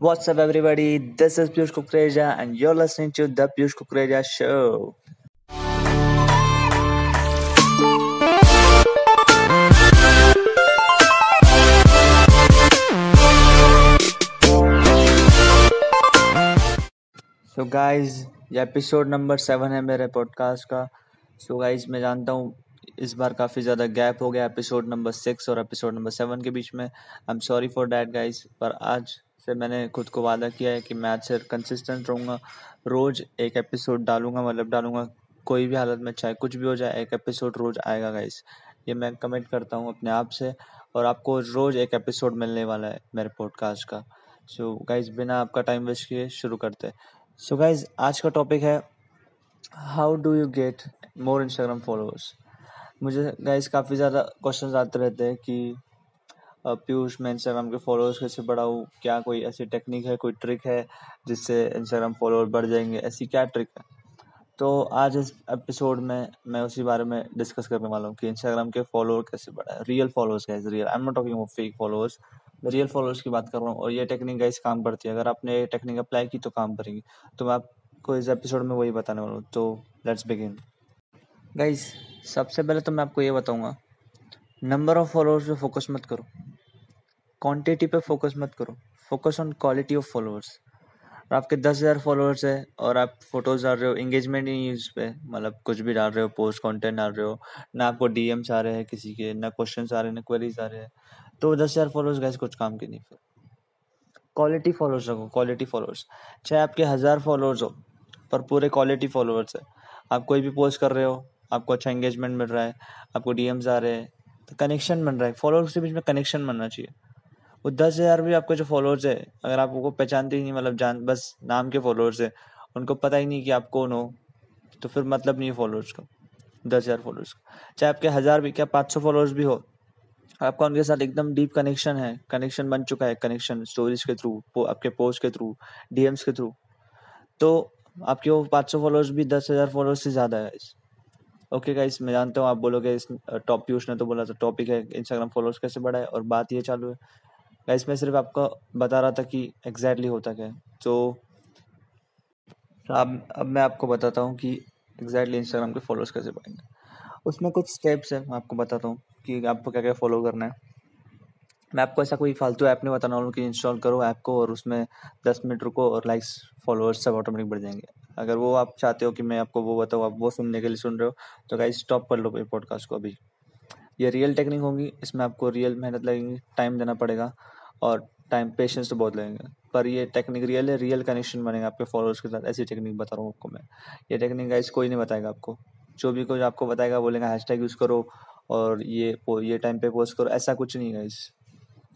What's up, everybody? This is Piyush Kukreja, and you're listening to the Piyush Kukreja Show. so guys ये episode number seven है मेरे podcast का so guys मैं जानता हूँ इस बार काफ़ी ज़्यादा गैप हो गया एपिसोड नंबर सिक्स और एपिसोड नंबर सेवन के बीच में I am sorry for that guys पर आज से मैंने खुद को वादा किया है कि मैं आज से कंसिस्टेंट रहूँगा। रोज़ एक एपिसोड डालूँगा मतलब डालूँगा कोई भी हालत में चाहे कुछ भी हो जाए एक एपिसोड रोज़ आएगा गाइस ये मैं कमेंट करता हूँ अपने आप से और आपको रोज़ एक एपिसोड मिलने वाला है मेरे पॉडकास्ट का। सो so, गाइज़ बिना आपका टाइम वेस्ट किए शुरू करते सो so, गाइज़ आज का टॉपिक है how do you get more Instagram followers मुझे गाइज़ काफ़ी ज़्यादा क्वेश्चन आते रहते हैं कि पीयूष मैं इंस्टाग्राम के फॉलोअर्स कैसे बढ़ाऊँ? क्या कोई ऐसी टेक्निक है कोई ट्रिक है जिससे इंस्टाग्राम फॉलोअर बढ़ जाएँगे? ऐसी क्या ट्रिक है? तो आज इस एपिसोड में मैं उसी बारे में डिस्कस करने वाला हूँ कि इंस्टाग्राम के फॉलोअर कैसे बढ़ाए। रियल फॉलोअर्स कैसे real I am not talking about fake followers मैं रियल फॉलोअर्स की बात कर रहा हूँ और ये टेक्निक गाइस काम करती है। अगर आपने ये टेक्निक अप्लाई की तो काम करेंगी। तो मैं आपको इस एपिसोड में वही बताने वाला हूँ। तो लेट्स बिगिन गाइस सबसे पहले तो मैं आपको ये बताऊँगा नंबर ऑफ़ फॉलोअर्स पे फोकस मत करो। क्वांटिटी पे फोकस मत करो। Focus on quality of followers आपके दस हज़ार फॉलोअर्स है और आप फ़ोटोज़ डाल रहे हो इंगेजमेंट नहीं उस पर मतलब कुछ भी डाल रहे हो पोस्ट कंटेंट डाल रहे हो, ना आपको डीएम्स आ रहे हैं किसी के, ना क्वेश्चन आ रहे हैं, ना क्वेरीज आ रहे हैं। तो दस हज़ार फॉलोअर्स गैस कुछ काम के नहीं फिर। क्वालिटी फॉलोअर्स रखो क्वालिटी फॉलोअर्स चाहे आपके हज़ार फॉलोअर्स हो, पर पूरे क्वालिटी फॉलोअर्स है। आप कोई भी पोस्ट कर रहे हो, आपको अच्छा इंगेजमेंट मिल रहा है, आपको डीएम्स आ रहे हैं तो कनेक्शन बन रहा है। फॉलोअर्स के बीच में कनेक्शन बनना चाहिए। वो दस हज़ार भी आपके जो फॉलोअर्स है, अगर आप उनको पहचानते ही नहीं मतलब जान, बस नाम के फॉलोअर्स है, उनको पता ही नहीं कि आप कौन हो तो फिर मतलब नहीं है फॉलोअर्स का। दस हज़ार फॉलोअर्स का। चाहे आपके हज़ार भी, क्या पाँच सौ फॉलोअर्स भी हो आपका उनके साथ एकदम डीप कनेक्शन है कनेक्शन बन चुका है कनेक्शन स्टोरीज के थ्रू आपके पोस्ट के थ्रू डीएम्स के थ्रू तो आपके वो पाँच सौ फॉलोअर्स भी दस हज़ार फॉलोअर्स से ज़्यादा है। ओके गाइस मैं जानता हूँ आप बोलोगे इस टॉप पीयूष ने तो बोला था टॉपिक है इंस्टाग्राम फॉलोअर्स कैसे बढ़ाए? और बात ये चालू है। गाइस मैं सिर्फ़ आपको बता रहा था कि एग्जैक्टली होता क्या है। तो अब अब मैं आपको बताता हूँ कि एग्जैक्टली इंस्टाग्राम के फॉलोअर्स कैसे बढ़ेंगे उसमें कुछ स्टेप्स है, मैं आपको बताता हूँ कि आपको क्या क्या फॉलो करना है। मैं आपको ऐसा कोई फालतू ऐप नहीं बताना कि इंस्टॉल करो ऐप को और उसमें दस मिनट रुको और लाइक्स फॉलोअर्स सब ऑटोमेटिक बढ़ जाएँगे। अगर वो आप चाहते हो कि मैं आपको वो बताऊँ, आप वो सुनने के लिए सुन रहे हो तो गाइस स्टॉप कर लो पॉडकास्ट को अभी। ये रियल टेक्निक होगी, इसमें आपको रियल मेहनत लगेगी टाइम देना पड़ेगा और टाइम पेशेंस तो बहुत लगेंगे। पर ये टेक्निक रियल है रियल कनेक्शन बनेगा आपके फॉलोअर्स के साथ, ऐसी टेक्निक बता रहा हूँ आपको मैं। ये टेक्निक गाइस कोई नहीं बताएगा आपको। जो भी कोई आपको बताएगा, बोलेगा हैशटैग यूज़ करो और ये ये टाइम पे पोस्ट करो, ऐसा कुछ नहीं इस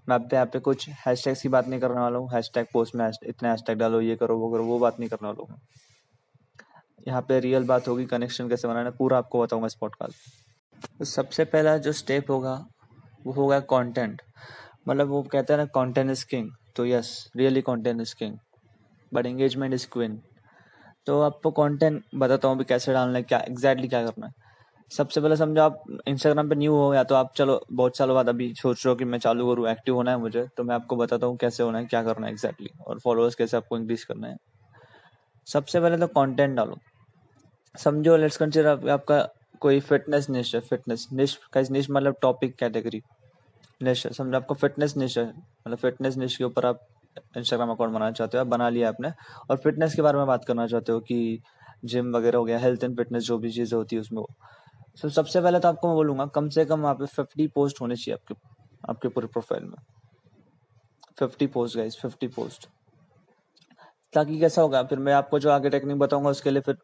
मैं आपके यहाँ पे कुछ हैश हैशटैग्स की बात नहीं करने वाला हूँ हैशटैग पोस्ट में इतने हैशटैग डालो, ये करो, वो करो, वो बात नहीं करने वाला हूँ। यहाँ पे रियल बात होगी कनेक्शन कैसे बनाना पूरा आपको बताऊँगा इस पॉडकास्ट तो सबसे पहला जो स्टेप होगा वो होगा कंटेंट मतलब वो कहते हैं ना कंटेंट इज़ किंग तो yes really content is king but engagement is queen तो आपको कंटेंट बताता हूँ भी कैसे डालना है क्या एग्जैक्टली क्या करना है। सबसे पहले समझो आप इंस्टाग्राम पे न्यू हो या तो आप चलो बहुत सालों बाद अभी सोच रहे हो कि मैं चालू करूँ एक्टिव होना है मुझे तो मैं आपको बताता हूँ कैसे होना है क्या करना है एग्जैक्टली exactly, और फॉलोअर्स कैसे आपको इंक्रीज करना है। सबसे पहले तो कंटेंट डालो। समझो लेट्स कंसिडर आपका कोई फिटनेस निश है फिटनेस निश का निश मतलब टॉपिक कैटेगरी निश समझो आपको फिटनेस निश है मतलब फिटनेस निश के ऊपर आप इंस्टाग्राम अकाउंट बनाना चाहते हो आप बना लिया आपने और फिटनेस के बारे में बात करना चाहते हो कि जिम वगैरह हो गया हेल्थ एंड फिटनेस जो भी चीज़ें होती है उसमें सो so, सबसे पहले तो आपको मैं बोलूँगा कम से कम वहाँ पे फिफ्टी पोस्ट होने चाहिए आपके आपके पूरे प्रोफ़ाइल में। Fifty post guys fifty post ताकि कैसा होगा फिर मैं आपको जो आगे टेक्निक बताऊँगा उसके लिए फिर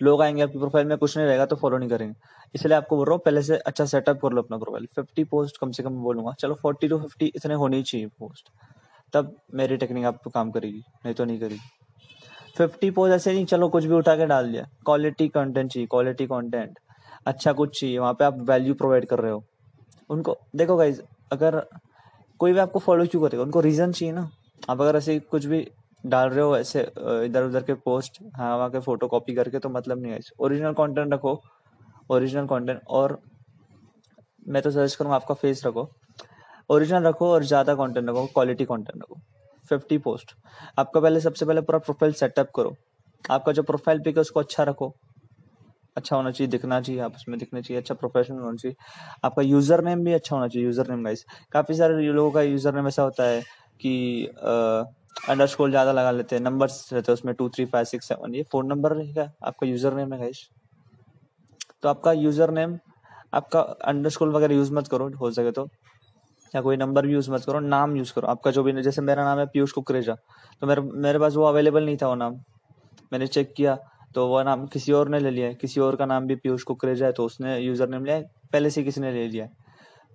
लोग आएँगे, आपकी प्रोफ़ाइल में कुछ नहीं रहेगा तो फॉलो नहीं करेंगे। इसलिए आपको बोल रहा हूँ, पहले से अच्छा सेटअप कर लो अपना प्रोफ़ाइल फिफ्टी पोस्ट कम से कम बोलूँगा, चलो फोर्टी टू फिफ्टी इतने होने चाहिए पोस्ट तब मेरी टेक्निक आपको काम करेगी, नहीं तो नहीं करेगी। फिफ्टी पोस्ट ऐसे नहीं, चलो कुछ भी उठा के डाल दिया। क्वालिटी कंटेंट चाहिए क्वालिटी कंटेंट अच्छा कुछ चाहिए, वहाँ पे आप वैल्यू प्रोवाइड कर रहे हो। उनको, देखो गाइज़ अगर कोई भी आपको फॉलो क्यों करेगा, उनको रीजन चाहिए ना। आप अगर ऐसे कुछ भी डाल रहे हो ऐसे इधर उधर के पोस्ट हाँ वहाँ के फ़ोटो कॉपी करके तो मतलब नहीं है ओरिजिनल कंटेंट रखो ओरिजिनल कंटेंट और मैं तो सजेस्ट करूँगा आपका फेस रखो। ओरिजिनल रखो और ज़्यादा कंटेंट रखो क्वालिटी कंटेंट रखो। फिफ्टी पोस्ट आपका पहले, सबसे पहले पूरा प्रोफ़ाइल सेटअप करो। आपका जो प्रोफ़ाइल पिक है उसको अच्छा रखो। अच्छा होना चाहिए, दिखना चाहिए आप उसमें दिखना चाहिए अच्छा प्रोफेशनल होना चाहिए। आपका यूज़र नेम भी अच्छा होना चाहिए यूज़र नेम गाइस काफ़ी सारे लोगों का यूज़र नेम ऐसा होता है कि अंडर स्कोर ज़्यादा लगा लेते हैं नंबर्स रहते हैं उसमें two three five six seven ये फ़ोन नंबर रहेगा, आपका यूज़र नेम है गाइस तो आपका यूज़र नेम आपका अंडर स्कोर वगैरह यूज़ मत करो, हो सके तो। या कोई नंबर भी यूज़ मत करो, नाम यूज़ करो। आपका जो भी, जैसे मेरा नाम है पीयूष कुकरेजा तो मेरे मेरे पास वो अवेलेबल नहीं था वो नाम। मैंने चेक किया तो वो नाम किसी और ने ले लिया है। किसी और का नाम भी पीयूष कुकरेजा है तो उसने यूज़र नेम लिया पहले से किसी ने ले लिया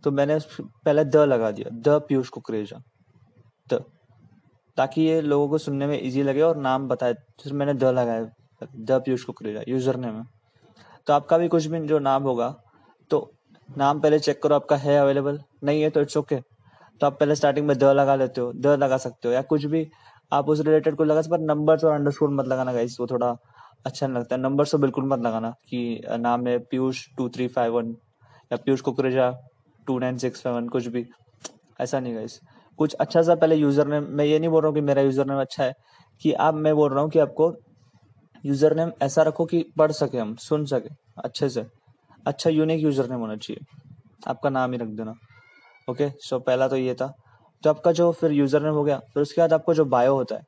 तो मैंने पहले द लगा दिया, द पीयूष कुकरेजा, द। ताकि ये लोगों को सुनने में इजी लगे और नाम बताए। तो मैंने द लगाया, the Piyush Kukreja user name तो आपका भी कुछ भी जो नाम होगा तो नाम पहले चेक करो आपका है अवेलेबल नहीं है तो इट्स ओके तो आप पहले स्टार्टिंग में द लगा लेते हो, द लगा सकते हो, या कुछ भी। आप उस रिलेटेड को लगा सकते नंबर और अंडरस्कोर मत लगाना गाइस वो थोड़ा अच्छा नहीं लगता। है नंबर तो बिल्कुल मत लगाना कि नाम है Piyush two three five one या Piyush Kukreja two nine six seven कुछ भी। ऐसा नहीं गाइस कुछ अच्छा सा पहले यूज़र नेम मैं ये नहीं बोल रहा हूँ कि मेरा यूज़र नेम अच्छा है, कि आप, मैं बोल रहा हूँ कि आपको यूज़र नेम ऐसा रखो कि पढ़ सके हम, सुन सके, अच्छे से। अच्छा यूनिक यूज़र नेम होना चाहिए। आपका नाम ही रख देना। ओके सो पहला तो ये था। तो आपका जो फिर यूज़र नेम हो गया, फिर उसके बाद आपको जो बायो होता है,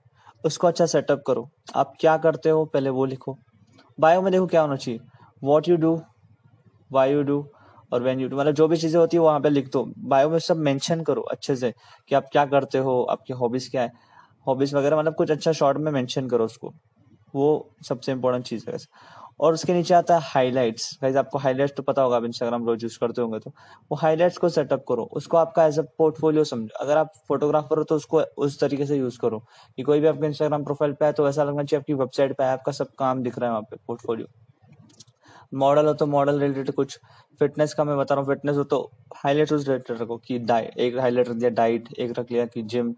उसको अच्छा सेटअप करो। आप क्या करते हो, पहले वो लिखो। बायो में देखो क्या होना चाहिए। What you do why you do और वेन यू मतलब जो भी चीज़ें होती है, वहाँ पे लिख दो। बायो में सब मेंशन करो अच्छे से कि आप क्या करते हो, आपकी हॉबीज क्या है। हॉबीज वगैरह मतलब कुछ अच्छा शॉर्ट में मेंशन करो उसको। वो सबसे इम्पोर्टेंट चीज़ है और उसके नीचे आता है हाईलाइट्स गाइज़ आपको हाईलाइट्स तो पता होगा, आप इंस्टाग्राम रोज यूज़ करते होंगे तो। वो हाईलाइट्स को सेटअप करो। उसको आपका एज अ पोर्टफोलियो समझो। अगर आप फोटोग्राफर हो तो उसको उस तरीके से यूज़ करो। कि कोई भी आपके इंस्टाग्राम प्रोफ़ाइल पे है तो ऐसा लगना चाहिए आपकी वेबसाइट पे है आपका सब काम दिख रहा है वहाँ पे पोर्टफोलियो मॉडल हो तो मॉडल रिलेटेड कुछ। फिटनेस का मैं बता रहा हूँ फिटनेस हो तो हाईलाइट उस रिलेटेड रखो कि डाइट एक हाईलाइट रख दिया डाइट एक रख लिया कि जिम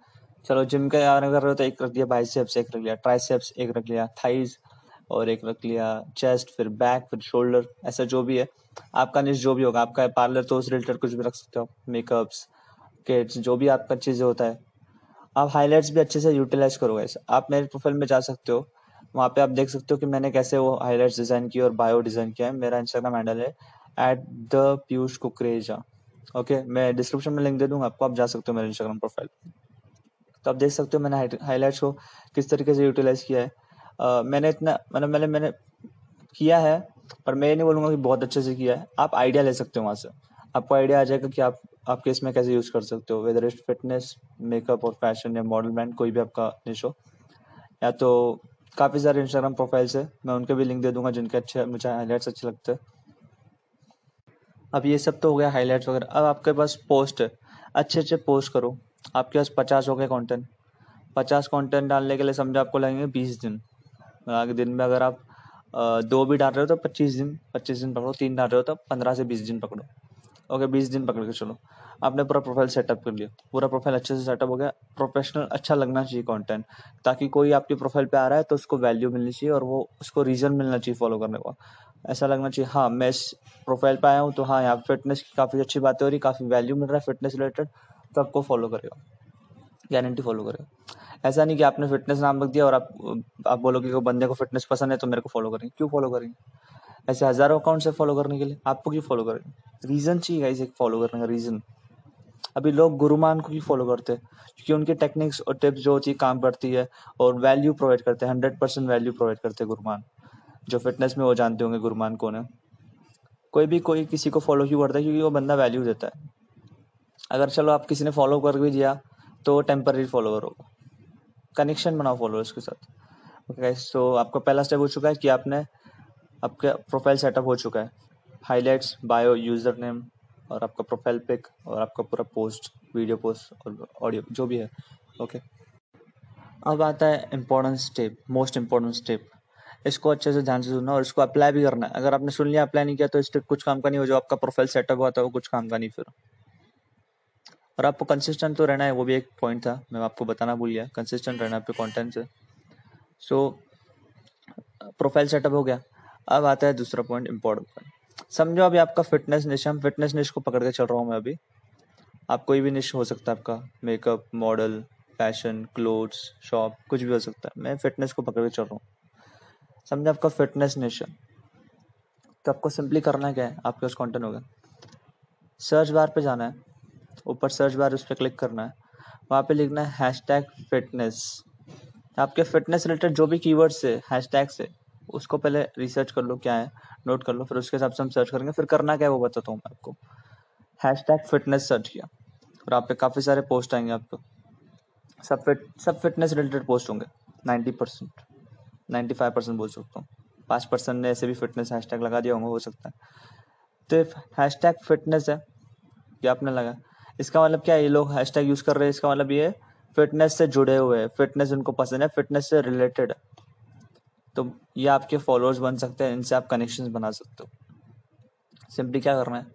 चलो जिम का अगर कर रहे हो तो एक रख दिया बाइसेप्स एक रख लिया ट्राइसेप्स एक रख लिया थाइज और एक रख लिया चेस्ट फिर बैक फिर शोल्डर ऐसा जो भी है। आपका निश जो भी होगा, आपका पार्लर तो उस रिलेटेड कुछ भी रख सकते हो। मेकअप्स किट्स जो भी आपका चीज़ें होता है। आप हाईलाइट्स भी अच्छे से यूटिलाइज करोगे। आप मेरे प्रोफ़ाइल में जा सकते हो। वहाँ पे आप देख सकते हो कि मैंने कैसे वो हाईलाइट्स डिज़ाइन किया और बायो डिज़ाइन किया है। मेरा इंस्टाग्राम हैंडल है at the Piyush Kukreja okay मैं डिस्क्रिप्शन में लिंक दे दूँगा आपको आप जा सकते हो मेरे इंस्टाग्राम प्रोफ़ाइल तो आप देख सकते हो मैंने हाईलाइट्स को किस तरीके से यूटिलाइज किया है। uh, मैंने इतना मतलब मैंने मैंने किया है पर मैं ये नहीं बोलूँगा कि बहुत अच्छे से किया है। आप आइडिया ले सकते हो वहाँ से। आपको आइडिया आ जाएगा कि आप आपके इसमें कैसे यूज़ कर सकते हो। वेदर इज़ फिटनेस मेकअप और फ़ैशन या मॉडल ब्रांड कोई भी आपका निश हो। या तो काफ़ी सारे इंस्टाग्राम प्रोफाइल्स है। मैं उनके भी लिंक दे दूँगा जिनके अच्छे, मुझे हाईलाइट्स अच्छे लगते हैं। अब ये सब तो हो गया हाईलाइट्स वगैरह। अब आपके पास पोस्ट है। अच्छे अच्छे पोस्ट करो। आपके पास पचास हो गए कॉन्टेंट पचास कॉन्टेंट डालने के लिए समझो आपको लगेंगे बीस दिन। आगे दिन में अगर आप दो भी डाल रहे हो तो पच्चीस दिन पच्चीस दिन पकड़ो, तीन डाल रहे हो तो पंद्रह से बीस दिन पकड़ो। ओके, बीस दिन पकड़ के चलो। आपने पूरा प्रोफ़ाइल सेटअप कर लिया। पूरा प्रोफ़ाइल अच्छे से सेटअप हो गया। प्रोफेशनल अच्छा लगना चाहिए कंटेंट ताकि कोई आपके प्रोफ़ाइल पे आ रहा है तो उसको वैल्यू मिलनी चाहिए और वो उसको रीजन मिलना चाहिए फॉलो करने का। ऐसा लगना चाहिए हाँ मैं इस प्रोफ़ाइल पे आया हूँ तो हाँ यहाँ फिटनेस की काफ़ी अच्छी बातें हो रही, काफ़ी वैल्यू मिल रहा है फिटनेस रिलेटेड तो आपको फॉलो करेगा। गारंटी फॉलो करेगा। ऐसा नहीं कि आपने फिटनेस नाम रख दिया और आप आप बोलोगे कि बंदे को फिटनेस पसंद है तो मेरे को फॉलो करेंगे। क्यों फॉलो करेंगे? ऐसे हज़ारों अकाउंट से फॉलो करने के लिए। आपको क्यों फॉलो करेंगे? रीजन चाहिए गाइस एक फॉलो करने का रीजन अभी लोग गुरुमान को भी फॉलो करते हैं, क्योंकि उनकी टेक्निक्स और टिप्स जो होती है, काम करती है और वैल्यू प्रोवाइड करते हैं हंड्रेड परसेंट वैल्यू प्रोवाइड करते हैं गुरुमान जो फिटनेस में वो जानते होंगे गुरुमान कौन है। कोई भी कोई किसी को फॉलो क्यों करता है? क्योंकि वो बंदा वैल्यू देता है। अगर चलो आप किसी ने फॉलो कर भी दिया तो टेम्पररी फॉलोअर होगा कनेक्शन बनाओ फॉलोअर्स के साथ। ओके सो आपका पहला स्टेप हो चुका है कि आपने आपका प्रोफ़ाइल सेटअप हो चुका है। हाईलाइट्स बायो यूज़र नेम और आपका प्रोफ़ाइल पिक और आपका पूरा पोस्ट वीडियो पोस्ट और ऑडियो जो भी है ओके अब आता है important step most important step इसको अच्छे से ध्यान से सुनना और इसको अप्लाई भी करना है। अगर आपने सुन लिया अप्लाई नहीं किया तो इस स्टेप कुछ काम का नहीं हो, जो आपका प्रोफ़ाइल सेटअप हुआ था, वो कुछ काम का नहीं फिर। और आपको कंसिस्टेंट तो रहना है, वो भी एक पॉइंट था, मैं आपको बताना भूल गया कंसिस्टेंट रहना आपके कॉन्टेंट से। सो प्रोफ़ाइल सेटअप हो गया। अब आता है दूसरा पॉइंट इम्पोर्टेंट पॉइंट समझो अभी आपका फिटनेस निश, हम फिटनेस निश को पकड़ के चल रहा हूँ मैं अभी। आप कोई भी निश हो सकता है आपका makeup model fashion clothes shop कुछ भी हो सकता है। मैं फिटनेस को पकड़ के चल रहा हूँ। समझो आपका फिटनेस नेशन तो आपको सिंपली करना क्या है? आपके पास कंटेंट होगा। सर्च बार पे जाना है। ऊपर सर्च बार उस पर क्लिक करना है। वहाँ पे लिखना है हैश टैग फिटनेस आपके फिटनेस रिलेटेड जो भी कीवर्ड्स है हैश टैग से उसको पहले रिसर्च कर लो क्या है नोट कर लो, फिर उसके हिसाब से हम सर्च करेंगे, फिर करना क्या है वो बताता हूँ मैं आपको। हैश टैग फिटनेस सर्च किया। और आप पे काफ़ी सारे पोस्ट आएँगे आपको सब फिट सब फिटनेस रिलेटेड पोस्ट होंगे। Ninety percent ninety five percent बोल सकता हूँ। पाँच परसेंट ने ऐसे भी फिटनेस हैश टैग लगा दिया होंगे, हो सकता है। तो हैश टैग फिटनेस है, ये आपने लगा। इसका मतलब क्या है, ये लोग हैश टैग यूज़ कर रहे हैं, इसका मतलब ये फिटनेस से जुड़े हुए हैं फिटनेस उनको पसंद है फिटनेस से रिलेटेड है। तो ये आपके फॉलोअर्स बन सकते हैं इनसे आप कनेक्शन बना सकते हो। सिंपली क्या करना है?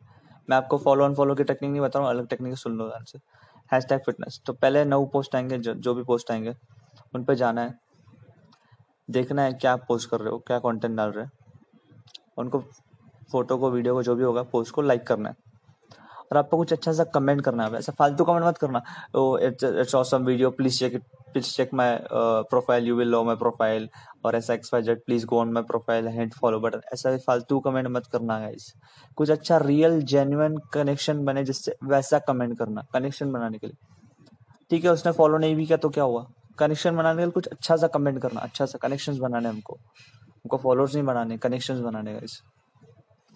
मैं आपको फॉलो ऑन फॉलो की टेक्निक नहीं बता रहा हूँ अलग टेक्निक सुन लो से। हैश टैग फिटनेस तो पहले नौ पोस्ट आएँगे जो, जो भी पोस्ट आएँगे उन पर जाना है। देखना है क्या आप पोस्ट कर रहे हो क्या कंटेंट डाल रहे हैं। उनको फ़ोटो को वीडियो को जो भी होगा पोस्ट को लाइक करना है। और आपको कुछ अच्छा सा कमेंट करना है। ऐसा फालतू कमेंट मत करना। ओ it's it's awesome video please check please check my profile you will love my profile और ऐसा X Y Z please go on my profile hand follow button ऐसा फालतू कमेंट मत करना गाइस कुछ अच्छा रियल जेन्युइन कनेक्शन बने जिससे वैसा कमेंट करना कनेक्शन बनाने के लिए. ठीक है, उसने फॉलो नहीं भी किया तो क्या हुआ? कनेक्शन बनाने के लिए कुछ अच्छा सा कमेंट करना अच्छा सा कनेक्शन बनाने हमको. हमको फॉलोअर्स नहीं बनाने कनेक्शन बनाने गाइस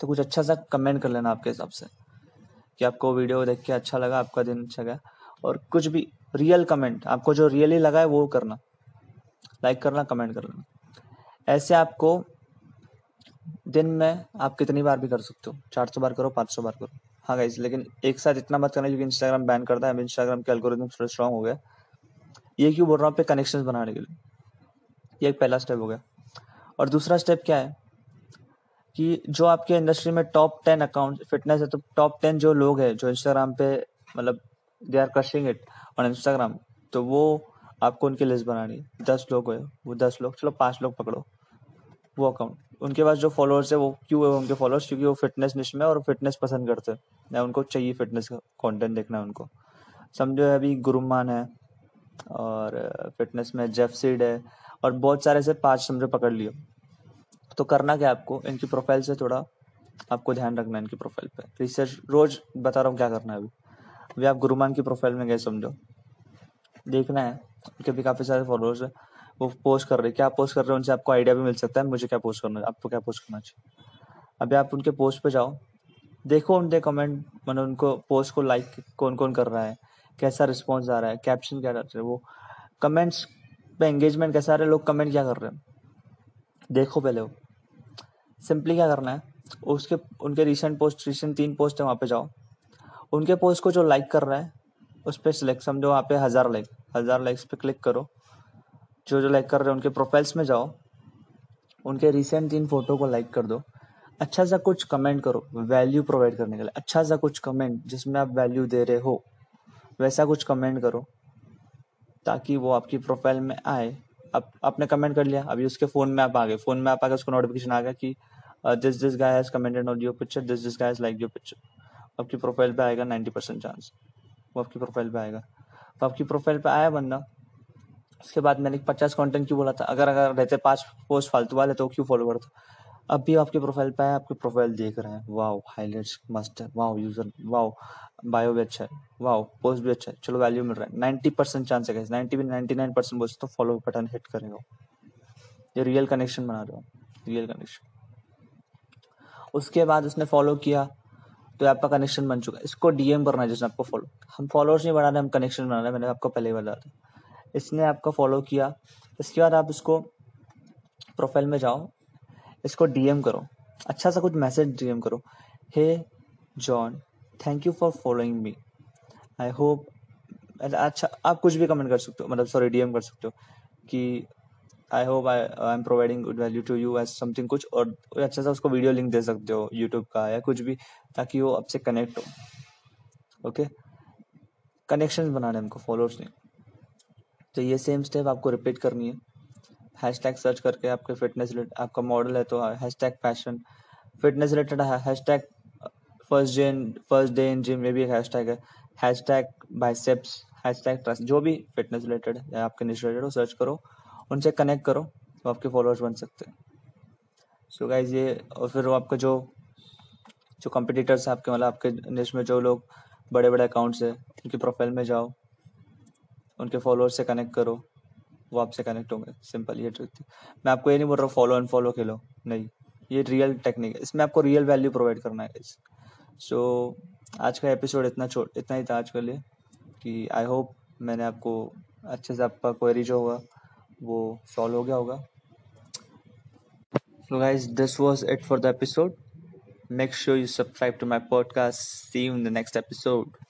तो कुछ अच्छा सा कमेंट कर लेना आपके हिसाब से. कि आपको वीडियो देख के अच्छा लगा, आपका दिन अच्छा गया. और कुछ भी रियल कमेंट आपको जो रियली लगा है वो करना. लाइक करना कमेंट करना ऐसे आपको दिन में आप कितनी बार भी कर सकते हो? चार सौ बार करो, पाँच सौ बार करो। हाँ गाइज़ लेकिन एक साथ इतना मत करना क्योंकि इंस्टाग्राम बैन करता है। इंस्टाग्राम के एल्गोरिथम थोड़ा स्ट्रॉन्ग हो गया ये क्यों बोल रहा हूँ? पे कनेक्शन बनाने के लिए। ये एक पहला स्टेप हो गया। और दूसरा स्टेप क्या है? कि जो आपके इंडस्ट्री में टॉप टेन अकाउंट फिटनेस है तो टॉप टेन जो लोग हैं, जो इंस्टाग्राम पे मतलब they are crushing it on Instagram तो वो आपको उनकी लिस्ट बनानी है। दस लोग है, वो दस लोग, चलो पाँच लोग पकड़ो। वो अकाउंट उनके पास जो फॉलोअर्स है, वो क्यों है उनके फॉलोअर्स क्योंकि वो फिटनेस निश में और फिटनेस पसंद करते हैं। उनको चाहिए फिटनेस का कॉन्टेंट देखना है उनको। समझो अभी गुरुमान है और फिटनेस में जेफ सीड है और बहुत सारे से पाँच समझो पकड़ लियो तो करना क्या आपको? इनकी प्रोफ़ाइल से थोड़ा आपको ध्यान रखना है इनकी प्रोफ़ाइल पे। रिसर्च रोज बता रहा हूँ क्या करना है अभी। अभी आप गुरुमान की प्रोफ़ाइल में गए समझो। देखना है उनके भी काफ़ी सारे फॉलोअर्स है। वो पोस्ट कर रहे क्या पोस्ट कर रहे हैं? उनसे आपको आइडिया भी मिल सकता है। मुझे क्या पोस्ट करना आपको क्या पोस्ट करना चाहिए अभी आप उनके पोस्ट पे जाओ। देखो उनके कमेंट मतलब उनको पोस्ट को लाइक कौन कौन कर रहा है। कैसा रिस्पॉन्स आ रहा है? कैप्शन क्या डाल रहे वो? कमेंट्स पे एंगेजमेंट कैसा आ रहा है? लोग कमेंट क्या कर रहे हैं? देखो पहले वो। सिंपली क्या करना है? उसके, उनके रिसेंट पोस्ट रिसेंट तीन पोस्ट है, वहाँ पे जाओ। उनके पोस्ट को जो लाइक कर रहा है, उस पर सिलेक्ट समझो वहाँ पे हज़ार लाइक हज़ार लाइक्स पे क्लिक करो। जो जो लाइक कर रहे हैं, उनके प्रोफाइल्स में जाओ, उनके रिसेंट तीन फ़ोटो को लाइक कर दो। अच्छा सा कुछ कमेंट करो वैल्यू प्रोवाइड करने के लिए। अच्छा सा कुछ कमेंट जिसमें आप वैल्यू दे रहे हो, वैसा कुछ कमेंट करो, ताकि वो आपकी प्रोफ़ाइल में आए। अब आपने कमेंट कर लिया, अभी उसके फ़ोन में आप आ गए। फ़ोन में आप आ गए उसको नोटिफिकेशन आ गया कि this this guy has commented on your picture this this guy has like your picture आपकी प्रोफ़ाइल पे आएगा नाइन्टी परसेंट चांस वो आपकी प्रोफ़ाइल पे आएगा। तो आपकी प्रोफ़ाइल पे आया बंदा उसके बाद मैंने पचास कंटेंट क्यों बोला था? अगर अगर रहते पाँच पोस्ट फालतू वाले तो क्यों फॉलो करता अब भी आपके प्रोफ़ाइल पे आया आपकी प्रोफ़ाइल देख रहे हैं। वाओ हाईलाइट्स मस्त है वाओ यूज़र वाओ बायो भी अच्छा है। वाओ पोस्ट भी अच्छा है। चलो वैल्यू मिल रहा है। नाइन्टी परसेंट चांस है नाइन्टी भी नाइन्टी नाइन परसेंट बोलते तो फॉलो बटन हिट करेगा ये रियल कनेक्शन बना रहे हो। रियल कनेक्शन उसके बाद उसने फॉलो किया तो आपका कनेक्शन बन चुका है। इसको डीएम करना है जिसने आपको फॉलो हम फॉलोअर्स नहीं बढ़ा रहे हम कनेक्शन बना रहे हैं मैंने आपको पहले ही बता दिया। इसने आपको फॉलो किया। इसके बाद आप इसको प्रोफ़ाइल में जाओ। इसको डीएम करो। अच्छा सा कुछ मैसेज डीएम करो। Hey John thank you for following me I hope अच्छा आप कुछ भी कमेंट कर सकते हो। मतलब सॉरी डीएम कर सकते हो कि I hope I I am providing good value to you as something कुछ और अच्छा सा उसको वीडियो लिंक दे सकते हो यूट्यूब का या कुछ भी ताकि वो आपसे कनेक्ट हो। ओके कनेक्शन बनाने हमको फॉलोअर्स नहीं। तो ये सेम स्टेप आपको रिपीट करनी है। हैश टैग सर्च करके आपके फिटनेस आपका मॉडल है तो hashtag fashion fitness related hashtag first day in first day in gym में भी एक हैश टैग है। Hashtag biceps hashtag trust जो भी फिटनेस रिलेटेड या आपके निश रिलेटेड हो सर्च करो, उनसे कनेक्ट करो तो आपके फॉलोअर्स बन सकते हैं। सो गाइज़ ये, और फिर वो आपका जो जो कंपिटिटर्स हैं आपके मतलब आपके निश में जो लोग बड़े बड़े अकाउंट्स है, उनकी प्रोफ़ाइल में जाओ। उनके फॉलोअर्स से कनेक्ट करो। वो आपसे कनेक्ट होंगे। सिंपल ये ट्रिक थी मैं आपको ये नहीं बोल रहा फॉलो एंड फॉलो खेलो। नहीं। ये रियल टेक्निक है। इसमें आपको रियल वैल्यू प्रोवाइड करना है सो so, आज का एपिसोड इतना छोट इतना ही था आज के लिए कि आई होप मैंने आपको अच्छे से आपका क्वेरी जो होगा वो सॉल्व हो गया होगा। So guys, this was it for the episode. Make sure you subscribe to my podcast. See you in the next.